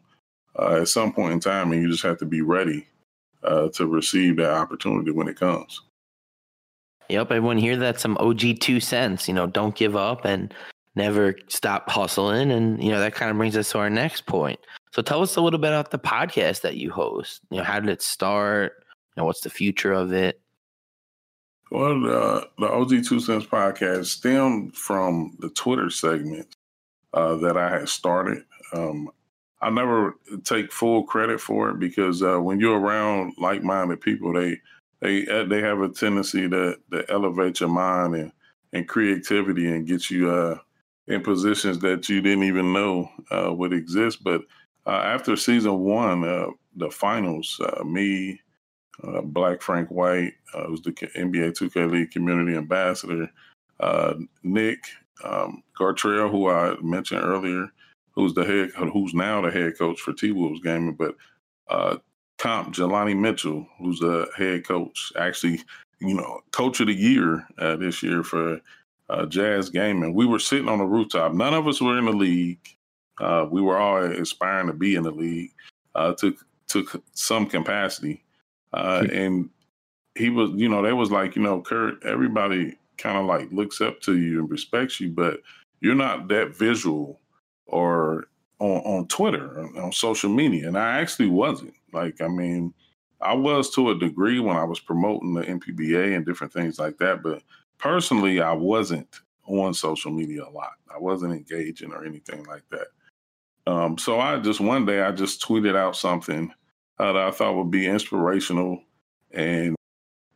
uh, at some point in time, and you just have to be ready uh, to receive that opportunity when it comes. Yep, everyone hear that some OG two cents. You know, don't give up and never stop hustling, and you know that kind of brings us to our next point. So tell us a little bit about the podcast that you host. You know, how did it start? You know, what's the future of it? Well, the, the OG Two Cents podcast stemmed from the Twitter segment uh, that I had started. Um, I never take full credit for it because uh, when you're around like-minded people, they they uh, they have a tendency to to elevate your mind and and creativity and get you uh, in positions that you didn't even know uh, would exist. But uh, after season one, uh, the finals, me, Black Frank White, uh, who's the NBA 2K League community ambassador, Nick um, Gartrell, who I mentioned earlier, who's the head, who's now the head coach for T Wolves Gaming, but Comp Jelani Mitchell, who's the head coach, actually, you know, coach of the year this year for Jazz Gaming. We were sitting on the rooftop. None of us were in the league. Uh, we were all aspiring to be in the league uh, to to some capacity, uh, and he was, you know, they was like, you know, Curt, everybody kind of like looks up to you and respects you, but you're not that visual or on, on Twitter on social media, and I actually wasn't. Like, I mean, I was to a degree when I was promoting the MPBA and different things like that, but personally, I wasn't on social media a lot. I wasn't engaging or anything like that. Um, so I just one day I just tweeted out something uh, that I thought would be inspirational, and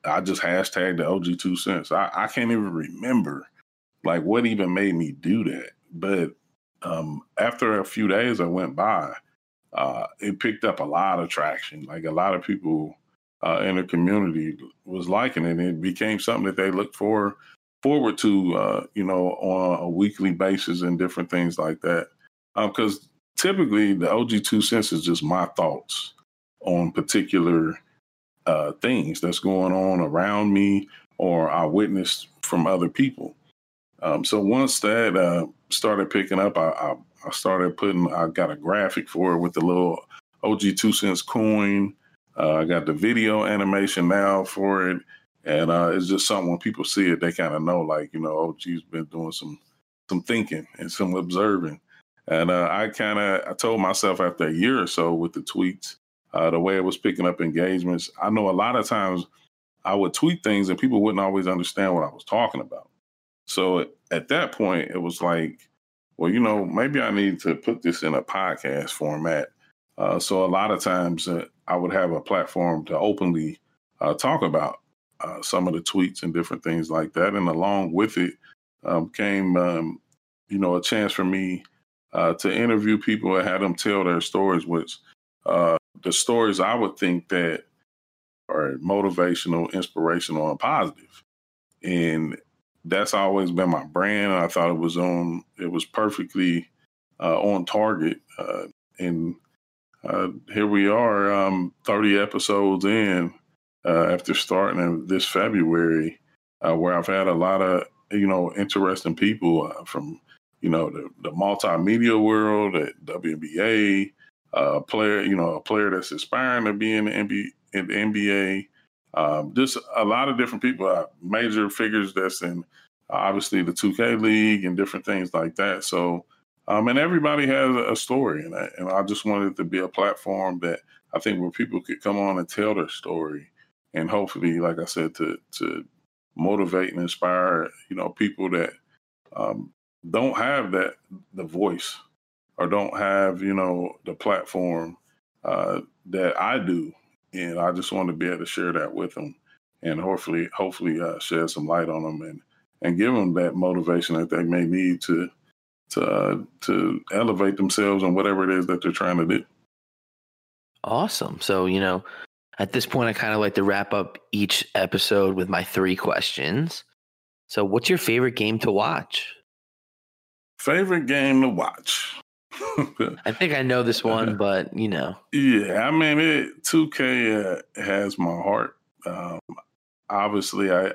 I just hashtagged the OG two cents. I, I can't even remember like what even made me do that, but um, after a few days that went by, uh, it picked up a lot of traction. Like a lot of people uh, in the community was liking it, and it became something that they looked for forward to, uh, you know, on a weekly basis and different things like that. Because um, typically the OG two cents is just my thoughts on particular uh, things that's going on around me or I witnessed from other people. Um, so once that uh, started picking up, I, I, I, started putting, I got a graphic for it with the little OG two cents coin. Uh, I got the video animation now for it. And uh, it's just something when people see it, they kind of know, like, you know, OG's been doing some some thinking and some observing. And uh, I kind of I told myself after a year or so with the tweets, uh, the way it was picking up engagements. I know a lot of times I would tweet things and people wouldn't always understand what I was talking about. So at that point, it was like, well, you know, maybe I need to put this in a podcast format. Uh, so a lot of times uh, I would have a platform to openly uh, talk about uh, some of the tweets and different things like that. And along with it um, came, um, you know, a chance for me uh, to interview people and have them tell their stories, which uh, the stories I would think that are motivational, inspirational, and positive. And that's always been my brand. I thought it was on, it was perfectly uh, on target. Uh, and uh, here we are, um, 30 episodes in uh, after starting this February, uh, where I've had a lot of, you know, interesting people uh, from, you know, the, the multimedia world at WNBA, a player, you know, a player that's aspiring to be in the NBA, in the NBA. Um, just a lot of different people, uh, major figures that's in obviously the 2K League and different things like that. So, um, and everybody has a story, and I, and I just wanted to be a platform that I think where people could come on and tell their story, and hopefully, like I said, to to motivate and inspire, you know, people that um, don't have that the voice or don't have you know the platform uh, that I do, and I just want to be able to share that with them, and hopefully, hopefully, uh, shed some light on them and and give them that motivation that they may need to to uh, to elevate themselves on whatever it is that they're trying to do. Awesome. So you know, at this point, I kind of like to wrap up each episode with my three questions. So, what's your favorite game to watch? Favorite game to watch. <laughs> I think I know this one, <laughs> but you know. Yeah, I mean, it 2K uh, has my heart. Um, obviously, I,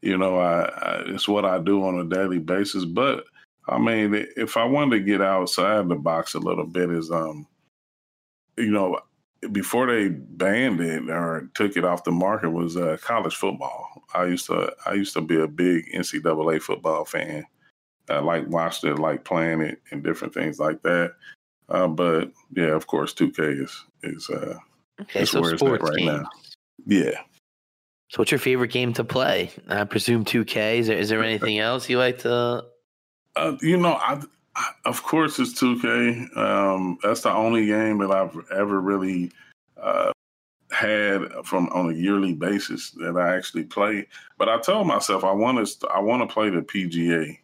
you know, I, I, it's what I do on a daily basis. But I mean, if I wanted to get outside the box a little bit, is um, you know, before they banned it or took it off the market was uh, college football. I used to I used to be a big NCAA football fan. I like watched it, like playing it, and different things like that. Uh, but yeah, of course, 2K is is uh, okay. So where sports right games. now. Yeah. So, what's your favorite game to play? I presume 2K. Is there is there anything else you like to? Uh, you know, I, I, of course it's 2K. Um, that's the only game that I've ever really uh, had from on a yearly basis that I actually play. But I told myself I want to I want to play the PGA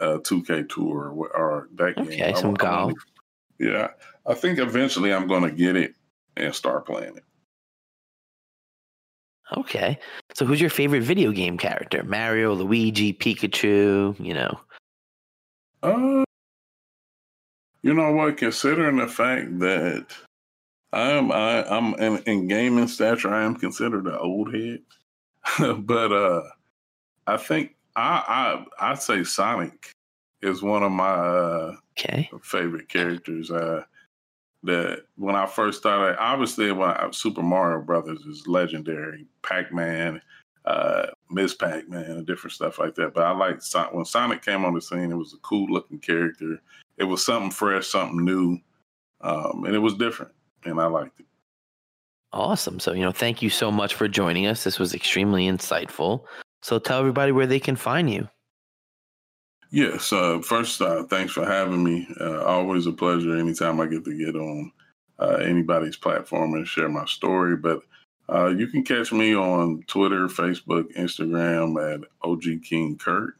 uh, 2K Tour or, or that okay, game. Okay, some I, golf. I yeah, I think eventually I'm going to get it and start playing it. Okay, so who's your favorite video game character? Mario, Luigi, Pikachu? You know. Uh, you know what? Considering the fact that I'm I, I'm in, in gaming stature, I am considered an old head, <laughs> but uh, I think I I I say Sonic is one of my uh, okay. favorite characters. Uh, that when I first started, obviously, when I, Super Mario Brothers is legendary, Pac Man, uh, Miss Pac Man, and different stuff like that. But I like when Sonic came on the scene. It was a cool looking character. It was something fresh, something new, um, and it was different, and I liked it. Awesome. So, you know, thank you so much for joining us. This was extremely insightful. So tell everybody where they can find you. Yes. Uh, first, uh, thanks for having me. Uh, always a pleasure anytime I get to get on uh, anybody's platform and share my story. But uh, you can catch me on Twitter, Facebook, Instagram at OG King Curt.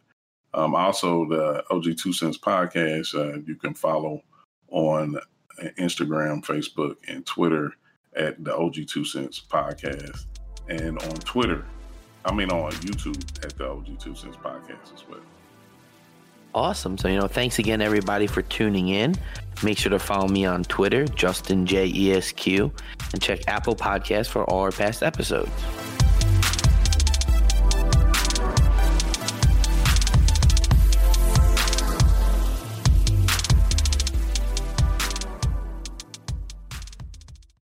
Um, also, the OG Two Cents podcast, uh, you can follow on Instagram, Facebook, and Twitter at the OG Two Cents podcast. And on Twitter, I mean, on YouTube at the OG Two Cents podcast as well. Awesome. So, you know, thanks again, everybody, for tuning in. Make sure to follow me on Twitter, Justin J E S Q, and check Apple Podcasts for all our past episodes.